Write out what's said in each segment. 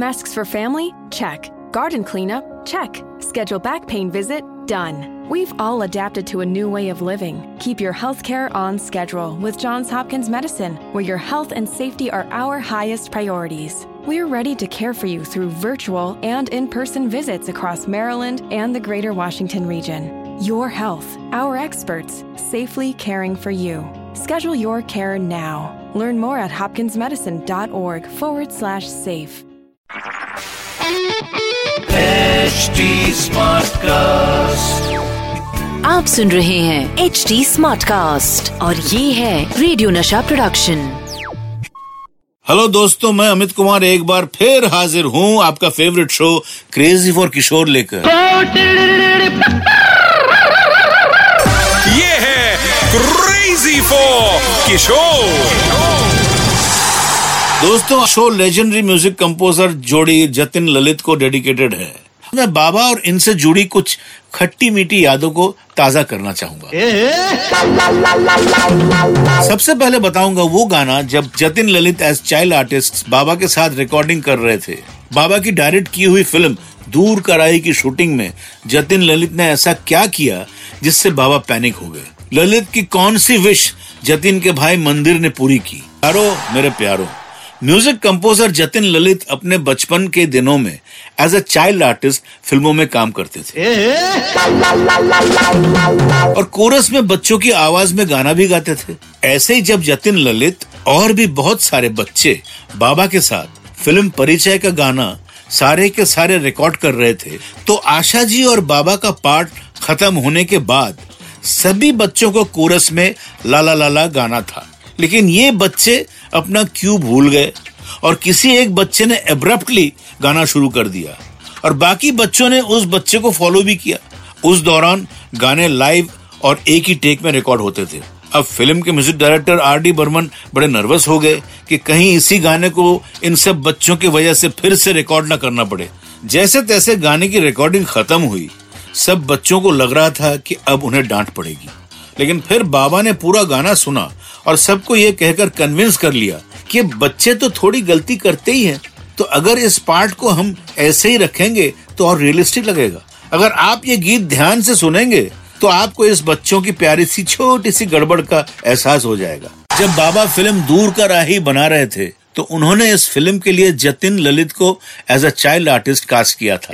masks for family? Check. Garden cleanup? Check. Schedule back pain visit? Done. We've all adapted to a new way of living. Keep your health care on schedule with Johns Hopkins Medicine, where your health and safety are our highest priorities. We're ready to care for you through virtual and in person visits across Maryland and the greater Washington region. Your health, our experts, safely caring for you. Schedule your care now. Learn more at hopkinsmedicine.org forward slash safe. HD cast आप सुन रहे हैं H D smart cast और ये है radio नशा production hello दोस्तों मैं अमित कुमार एक बार फिर हाजिर हूँ आपका favourite show crazy for Kishore लेकर। ये है क्रेजी फॉर किशोर दोस्तों शो लेजेंडरी म्यूज़िक कंपोजर जोड़ी जतिन ललित को डेडिकेटेड है। मैं बाबा और इनसे जुड़ी कुछ खट्टी मीठी यादों को ताज़ा करना चाहूँगा। सबसे पहले बताऊँगा वो गाना जब Jatin Lalit as child artist बाबा के साथ रिकॉर्डिंग कर रहे थे। बाबा की डायरेक्ट की हुई फ़िल्म दूर कराई की शूटिंग में जतिन ललित ने ऐसा क्या किया जिससे बाबा पैनिक हो गए? ललित की कौन सी विश जतिन के भाई मंदिर ने पूरी की? प्यारो मेरे प्यारो। म्यूज़िक कंपोजर जतिन ललित अपने बचपन के दिनों में एज अ चाइल्ड आर्टिस्ट फ़िल्मों में काम करते थे। और कोरस में बच्चों की आवाज़ में गाना भी गाते थे। ऐसे ही जब जतिन ललित और भी बहुत सारे बच्चे बाबा के साथ फ़िल्म परिचय का गाना सारे के सारे रिकॉर्ड कर रहे थे तो आशा जी और बाबा का पार्ट खत्म होने के बाद सभी बच्चों को कोरस में लाला लाला गाना था। लेकिन ये बच्चे अपना क्यू भूल गए? और किसी एक बच्चे ने एब्रप्टली गाना शुरू कर दिया। और बाकी बच्चों ने उस बच्चे को फॉलो भी किया। उस दौरान गाने लाइव और एक ही टेक में रिकॉर्ड होते थे। अब फ़िल्म के music director R D Burman बड़े नर्वस हो गए कि कहीं इसी गाने को इन सब बच्चों की वजह से फिर से रिकॉर्ड न करना पड़े। जैसे तैसे गाने की रिकॉर्डिंग खत्म हुई, सब बच्चों को लग रहा था कि अब उन्हें डांट पड़ेगी। लेकिन फिर बाबा ने पूरा गाना सुना और सबको ये कहकर कन्विंस कर लिया कि बच्चे तो थोड़ी गलती करते ही हैं। तो अगर इस पार्ट को हम ऐसे ही रखेंगे तो और रियलिस्टिक लगेगा। अगर आप ये गीत ध्यान से सुनेंगे तो आपको इस बच्चों की प्यारी सी छोटी सी गड़बड़ का एहसास हो जाएगा। जब बाबा फ़िल्म दूर का राही बना रहे थे तो उन्होंने इस फ़िल्म के लिए जतिन ललित को as a child artist cast किया था।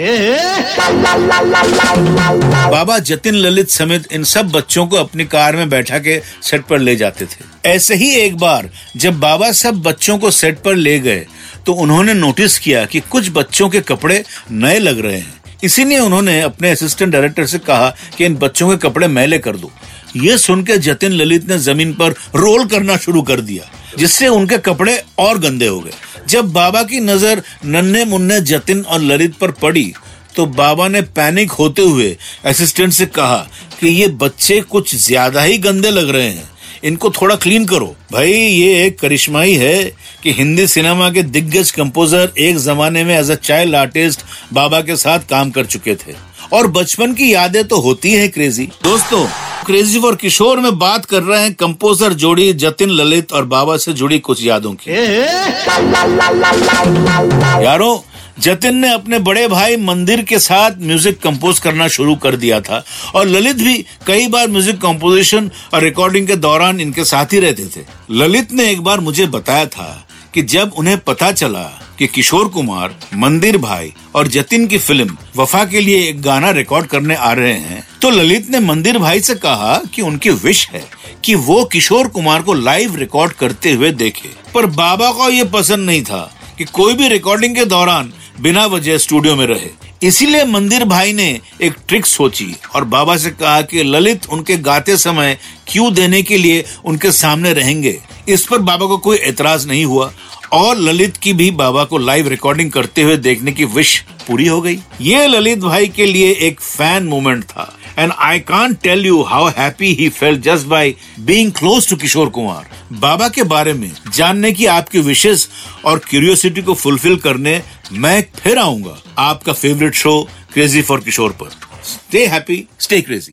बाबा जतिन ललित समेत इन सब बच्चों को अपनी कार में बैठा के सेट पर ले जाते थे। ऐसे ही एक बार जब बाबा सब बच्चों को सेट पर ले गए तो उन्होंने नोटिस किया कि कुछ बच्चों के कपड़े नए लग रहे हैं। इसीलिए उन्होंने अपने असिस्टेंट डायरेक्टर से कहा कि इन बच्चों के कपड़े मैले कर दो। ये सुनकर जतिन ललित ने ज़मीन पर रोल करना शुरू कर दिया। जिससे उनके कपड़े और गंदे हो गए। जब बाबा की नज़र नन्हे मुन्ने जतिन और ललित पर पड़ी तो बाबा ने पैनिक होते हुए असिस्टेंट से कहा कि ये बच्चे कुछ ज़्यादा ही गंदे लग रहे हैं। इनको थोड़ा क्लीन करो। भाई, ये एक करिश्मा ही है कि हिंदी सिनेमा के दिग्गज कंपोजर एक जमाने में एज अ चाइल्ड आर्टिस्ट बाबा के साथ काम कर चुके थे। और बचपन की यादें तो होती है क्रेजी दोस्तों क्रेजी फॉर किशोर में बात कर रहे हैं कंपोजर जोड़ी जतिन ललित और बाबा से जुड़ी कुछ यादों की। यारों जतिन ने अपने बड़े भाई मंदिर के साथ म्यूज़िक कंपोज करना शुरू कर दिया था और ललित भी कई बार म्यूज़िक कंपोजिशन और रिकॉर्डिंग के दौरान इनके साथ ही रहते थे। ललित ने एक बार मुझे बताया था कि जब उन्हें पता चला कि किशोर कुमार, मंदिर भाई और जतिन की फ़िल्म वफा के लिए एक गाना रिकॉर्ड करने आ रहे हैं तो ललित ने मंदिर भाई से कहा कि उनकी विश है कि वो किशोर कुमार को लाइव रिकॉर्ड करते हुए देखे। पर बाबा को ये पसंद नहीं था कि कोई भी रिकॉर्डिंग के दौरान बिना वजह स्टूडियो में रहे। इसीलिए मंदिर भाई ने एक ट्रिक सोची और बाबा से कहा कि ललित उनके गाते समय क्यों देने के लिए उनके सामने रहेंगे। इस पर बाबा को कोई एतराज़ नहीं हुआ और ललित की भी बाबा को लाइव रिकॉर्डिंग करते हुए देखने की विश पूरी हो गई। ये ललित भाई के लिए एक फ़ैन मोमेंट था। And I can tell you how happy he felt just by being close to Kishore Kumar बाबा के बारे में, जानने की आपकी विशेष और क्यूरियोसिटी को फुलफिल करने, मैं फिर आऊँगा। आपका favourite show crazy for Kishore पर। Stay happy stay crazy